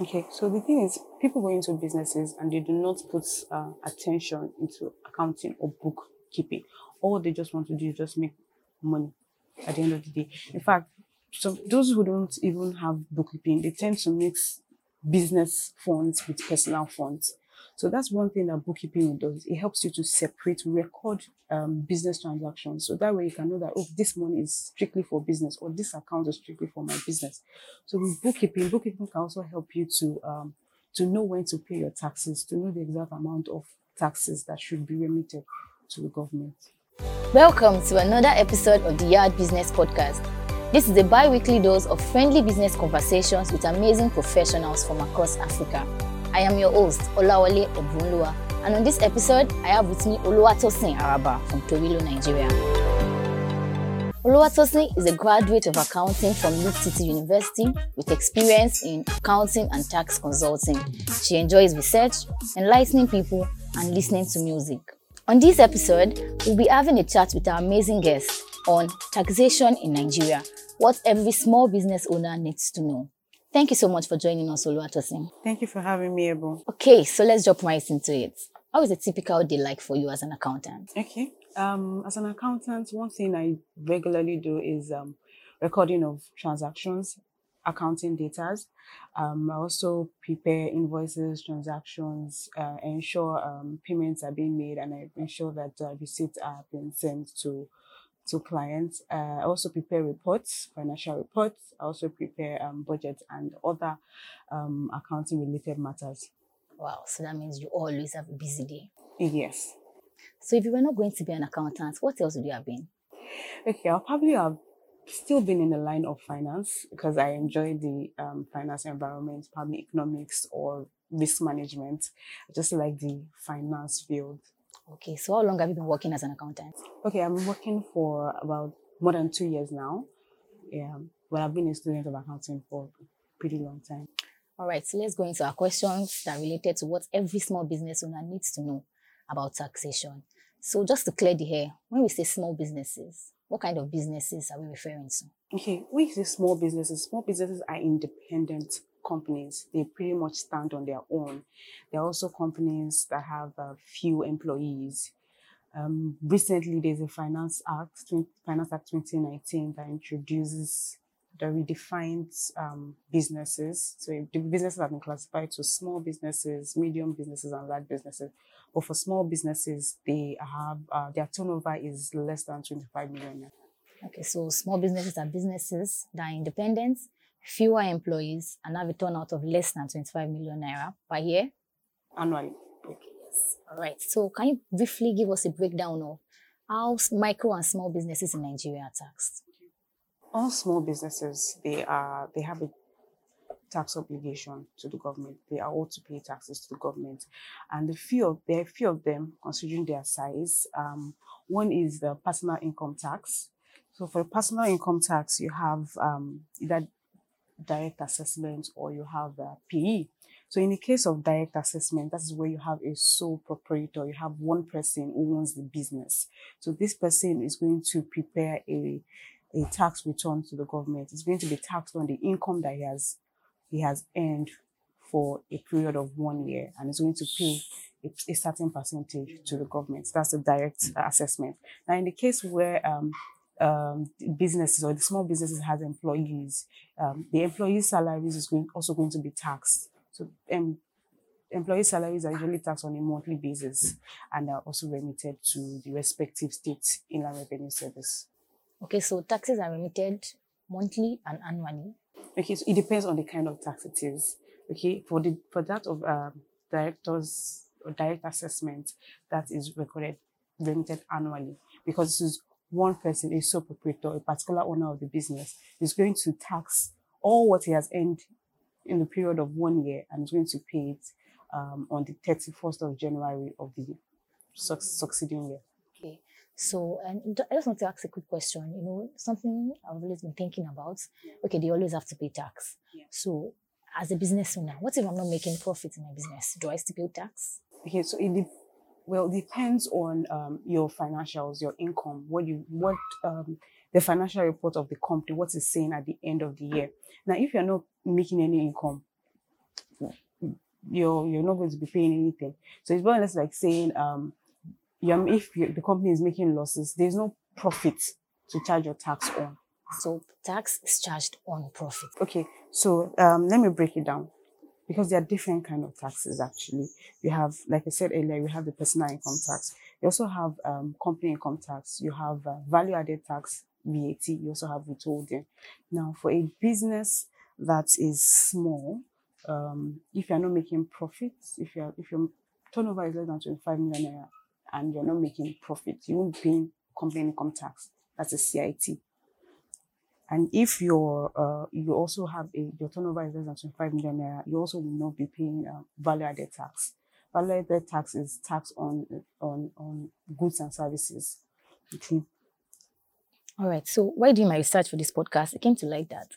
Okay, so the thing is, people go into businesses and they do not put uh, attention into accounting or bookkeeping. All they just want to do is just make money at the end of the day. In fact, so those who don't even have bookkeeping, they tend to mix business funds with personal funds. So that's one thing that bookkeeping does. It helps you to separate, record um, business transactions. So that way you can know that, oh, this money is strictly for business or this account is strictly for my business. So with bookkeeping, bookkeeping can also help you to, um, to know when to pay your taxes, to know the exact amount of taxes that should be remitted to the government. Welcome to another episode of the Yard Business Podcast. This is a bi weekly dose of friendly business conversations with amazing professionals from across Africa. I am your host, Olawale Ebunlua, and on this episode, I have with me Oluwatosin Araba from Torilo, Nigeria. Oluwatosin is a graduate of accounting from Leeds City University with experience in accounting and tax consulting. She enjoys research, enlightening people, and listening to music. On this episode, we'll be having a chat with our amazing guest on taxation in Nigeria, what every small business owner needs to know. Thank you so much for joining us, Oluwatosin. Thank you for having me, Ebo. Okay, so let's jump right into it. How is a typical day like for you as an accountant? Okay. Um, as an accountant, one thing I regularly do is um, recording of transactions, accounting data. Um, I also prepare invoices, transactions, uh, ensure um, payments are being made, and I ensure that uh, receipts are being sent to to clients. Uh, I also prepare reports, financial reports. I also prepare um, budgets and other um, accounting related matters. Wow, so that means you always have a busy day. Yes. So if you were not going to be an accountant, what else would you have been? Okay, I'll probably have still been in the line of finance because I enjoy the um, finance environment, probably economics or risk management. I just like the finance field. Okay, so how long have you been working as an accountant? Okay, I've been working for about more than two years now. Yeah, but I've been a student of accounting for a pretty long time. All right, so let's go into our questions that are related to what every small business owner needs to know about taxation. So just to clear the air, when we say small businesses, what kind of businesses are we referring to? Okay, when you say small businesses, small businesses are independent companies. They pretty much stand on their own. There are also companies that have a few employees. Um, recently, there's a Finance Act, Finance Act 2019, that introduces that redefined um, businesses. So the businesses have been classified to small businesses, medium businesses, and large businesses. But for small businesses, they have uh, their turnover is less than 25 million. Okay, so small businesses are businesses that are independent fewer employees and have a turnout of less than 25 million naira per year? Annually. Okay, yes. All right. So can you briefly give us a breakdown of how micro and small businesses in Nigeria are taxed? All small businesses, they are they have a tax obligation to the government. They are all to pay taxes to the government. And the few of there are few of them, considering their size. Um, one is the personal income tax. So for personal income tax, you have um, either direct assessment or you have a PAYE. So in the case of direct assessment, that is where you have a sole proprietor. You have one person who owns the business. So this person is going to prepare a, a tax return to the government. It's going to be taxed on the income that he has he has earned for a period of one year, and is going to pay a, a certain percentage to the government. That's a direct assessment. Now, in the case where um, um, businesses or the small businesses has employees, um, the employees' salaries is going, also going to be taxed. So um, employee salaries are usually taxed on a monthly basis and are also remitted to the respective state inland revenue service. Okay, so taxes are remitted monthly and annually. Okay, so it depends on the kind of tax it is. Okay, for the for that of um, directors or direct assessment, that is recorded remitted annually because this is one person, a sole proprietor, a particular owner of the business, is going to tax all what he has earned in the period of one year and is going to pay it um, on the 31st of January of the su- succeeding year. Okay. So, and I just want to ask a quick question. You know, something I've always been thinking about. Okay, they always have to pay tax. Yeah. So, as a business owner, what if I'm not making profit in my business? Do I still pay tax? Okay, so it, well, depends on um, your financials, your income, what you what um, the financial report of the company, what is saying at the end of the year. Now, if you're not making any income, you're you're not going to be paying anything. So it's more or less like saying um, you're, if you the company is making losses, there's no profit to charge your tax on. So tax is charged on profit. Okay, so um, let me break it down because there are different kind of taxes actually. You have, like I said earlier, you have the personal income tax. You also have um, company income tax. You have uh, value added tax, VAT. You also have withholding. Now, for a business that is small, um, if you're not making profits, if you're if your turnover is less than 25 million naira and you're not making profit, you won't pay company income tax. That's a CIT. And if your uh, you also have a your turnover is less than 25 million naira, you also will not be paying uh, value added tax. Value added tax is tax on on on goods and services. Okay. All right. So while doing my research for this podcast, it came to light that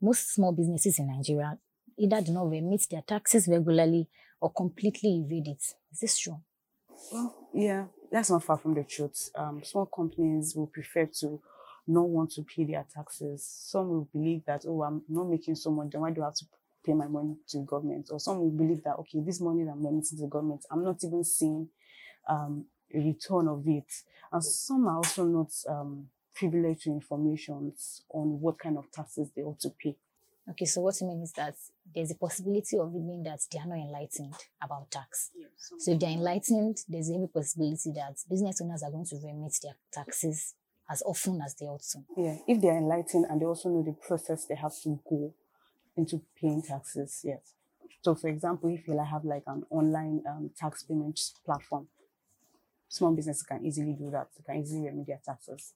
most small businesses in Nigeria either do not remit their taxes regularly or completely evade it. Is this true? Well, yeah, that's not far from the truth. Um, small companies will prefer to not want to pay their taxes. Some will believe that, oh, I'm not making so much, then why do I have to pay my money to the government? Or some will believe that, okay, this money that I'm lending to the government, I'm not even seeing um, a return of it. And some are also not um, privileged to information on what kind of taxes they ought to pay. Okay, so what you mean is that there's a possibility of it being that they are not enlightened about tax. so if they're enlightened, there's every possibility that business owners are going to remit their taxes as often as they ought to. Yeah, if they're enlightened and they also know the process they have to go into paying taxes, yes. So, for example, if you have like an online um, tax payment platform, small businesses can easily do that. They can easily remit their taxes.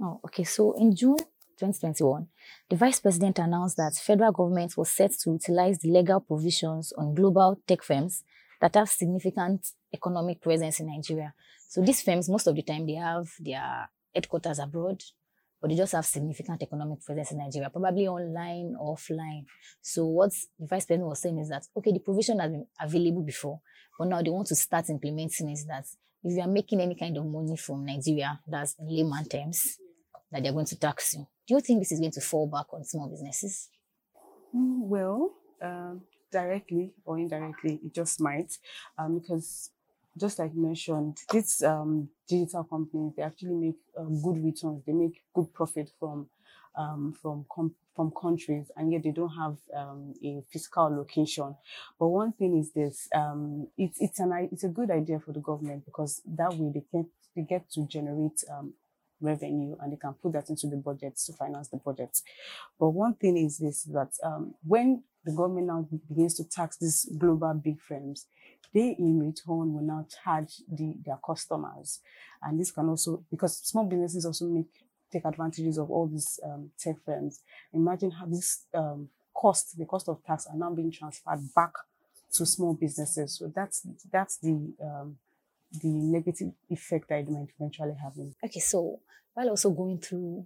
Oh, okay. So in June 2021, the Vice President announced that federal government was set to utilize the legal provisions on global tech firms that have significant economic presence in Nigeria. So these firms, most of the time, they have their headquarters abroad, but they just have significant economic presence in Nigeria, probably online or offline. So what the vice president was saying is that, okay, the provision has been available before, but now they want to start implementing is that if you are making any kind of money from Nigeria, that's in layman terms, that they're going to tax you. Do you think this is going to fall back on small businesses? Mm, well, um, directly or indirectly, it just might, um, because just like mentioned, these um, digital companies they actually make uh, good returns. They make good profit from um, from com- from countries, and yet they don't have um, a fiscal location. But one thing is this: um, it's it's an it's a good idea for the government because that way they can they get to generate um, revenue and they can put that into the budget to finance the budget. But one thing is this that um, when the government now begins to tax these global big firms, they in return will now charge the, their customers. And this can also, because small businesses also make take advantages of all these um, tech firms. Imagine how this um, cost, the cost of tax, are now being transferred back to small businesses. So that's that's the um, the negative effect that it might eventually have. Okay, so while also going through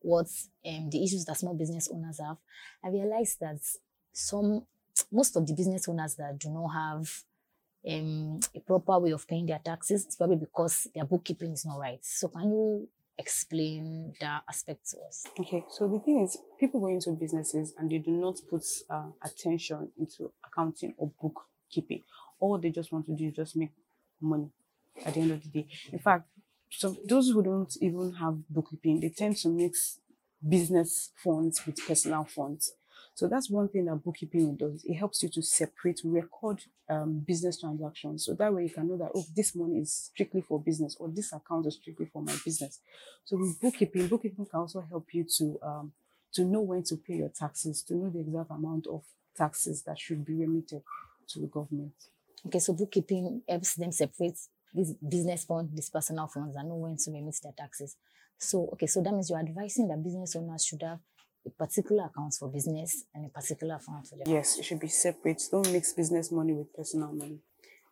what um, the issues that small business owners have, I realized that some most of the business owners that do not have um, a proper way of paying their taxes, it's probably because their bookkeeping is not right. So can you explain that aspect to us? Okay, so the thing is, people go into businesses and they do not put uh, attention into accounting or bookkeeping. All they just want to do is just make money at the end of the day. In fact, so those who don't even have bookkeeping, they tend to mix business funds with personal funds. So that's one thing that bookkeeping does. It helps you to separate, record um, business transactions. So that way you can know that, oh, this money is strictly for business or this account is strictly for my business. So with bookkeeping, bookkeeping can also help you to, um, to know when to pay your taxes, to know the exact amount of taxes that should be remitted to the government. Okay, so bookkeeping helps them separate this business fund, these personal funds, and know when to remit their taxes. So, okay, so that means you're advising that business owners should have a particular account for business and a particular account for their Yes, it should be separate. Don't mix business money with personal money.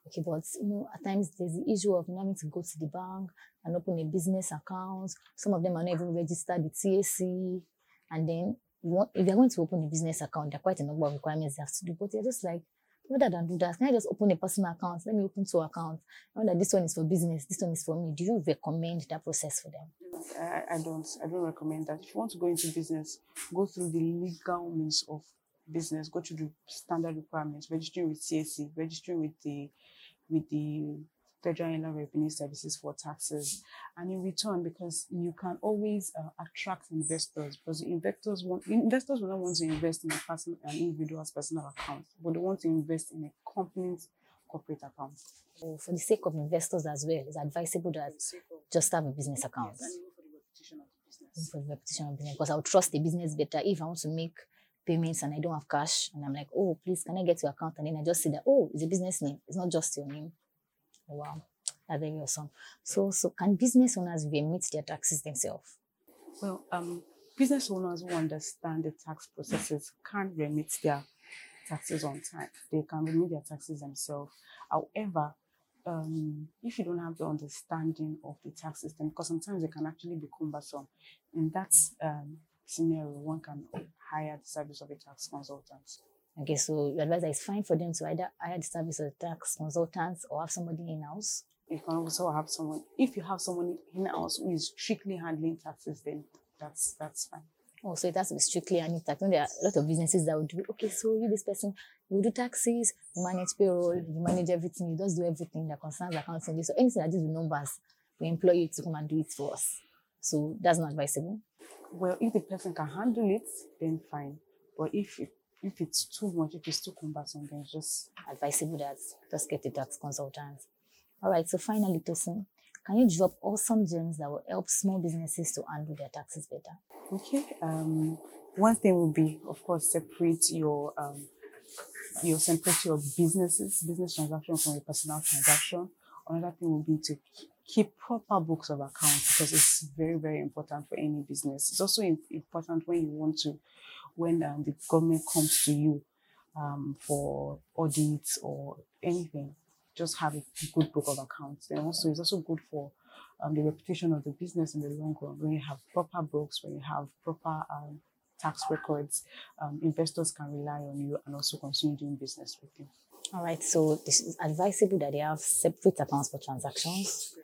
Okay, but you know, at times there's the issue of having to go to the bank and open a business account. Some of them are not even registered with CAC. And then you want, if they're going to open a business account, there are quite a number of requirements they have to do, but they're just like, rather than do that, can I just open a personal account? Let me open two accounts. I Know that this one is for business, this one is for me. Do you recommend that process for them? I, I don't. I don't recommend that. If you want to go into business, go through the legal means of business, go through the standard requirements, registering with CAC, registering with the with the Federal Inland Revenue Services for taxes. And in return, because you can always uh, attract investors, because investors want investors will not want to invest in a person, an individual's personal account, but they want to invest in a company's corporate account. For the sake of investors as well, it's advisable that just have a business account. Yes, for the repetition of business. For the repetition of business, because I'll trust the business better if I want to make payments and I don't have cash and I'm like, oh, please, can I get your account? And then I just see that, oh, it's a business name. It's not just your name. Oh, wow. That's very awesome. So, so can business owners remit their taxes themselves? Well, um, business owners who understand the tax processes can remit their taxes on time. They can remit their taxes themselves. However, um, if you don't have the understanding of the tax system, because sometimes it can actually be cumbersome, in that um, scenario, one can hire the service of a tax consultant. Okay, so your advice that it's fine for them to either hire the service of tax consultants or have somebody in house. You can also have someone, if you have someone in house who is strictly handling taxes, then that's that's fine. Oh, so it has to be strictly any tax. You know, there are a lot of businesses that would do, okay, so you, this person, you do taxes, you manage payroll, you manage everything, you just do everything that concerns accounting. So anything that deals with numbers, we employ you to come and do it for us. So that's not advisable. Well, if the person can handle it, then fine. But if it, if it's too much, if it's too cumbersome, then just Advisable that just get a tax consultant. All right, so finally, Tosin, can you drop awesome gems that will help small businesses to handle their taxes better? Okay. Um, one thing would be, of course, separate your um, you separate your businesses, business transaction from your personal transaction. Another thing would be to keep proper books of accounts because it's very, very important for any business. It's also important when you want to, when um, the government comes to you um, for audits or anything, just have a good book of accounts. And also, it's also good for um, the reputation of the business in the long run. When you have proper books, when you have proper um, tax records, um, investors can rely on you and also continue doing business with you. All right, so this is advisable that they have separate accounts for transactions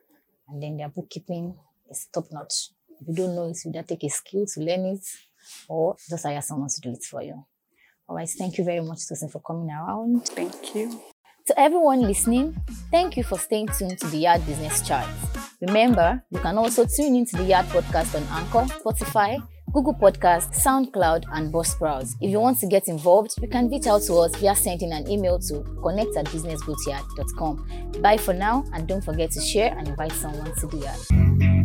and then their bookkeeping is top notch. If you don't know it, you either take a skill to learn it or just hire someone to do it for you. All right, thank you very much, Tosin, for coming around. Thank you. To everyone listening, thank you for staying tuned to the Yard Business Charts. Remember, you can also tune into the Yard podcast on Anchor, Spotify, Google Podcast, SoundCloud, and Buzzsprout. If you want to get involved, you can reach out to us via sending an email to connect at businessbootyard.com. Bye for now, and don't forget to share and invite someone to the yard.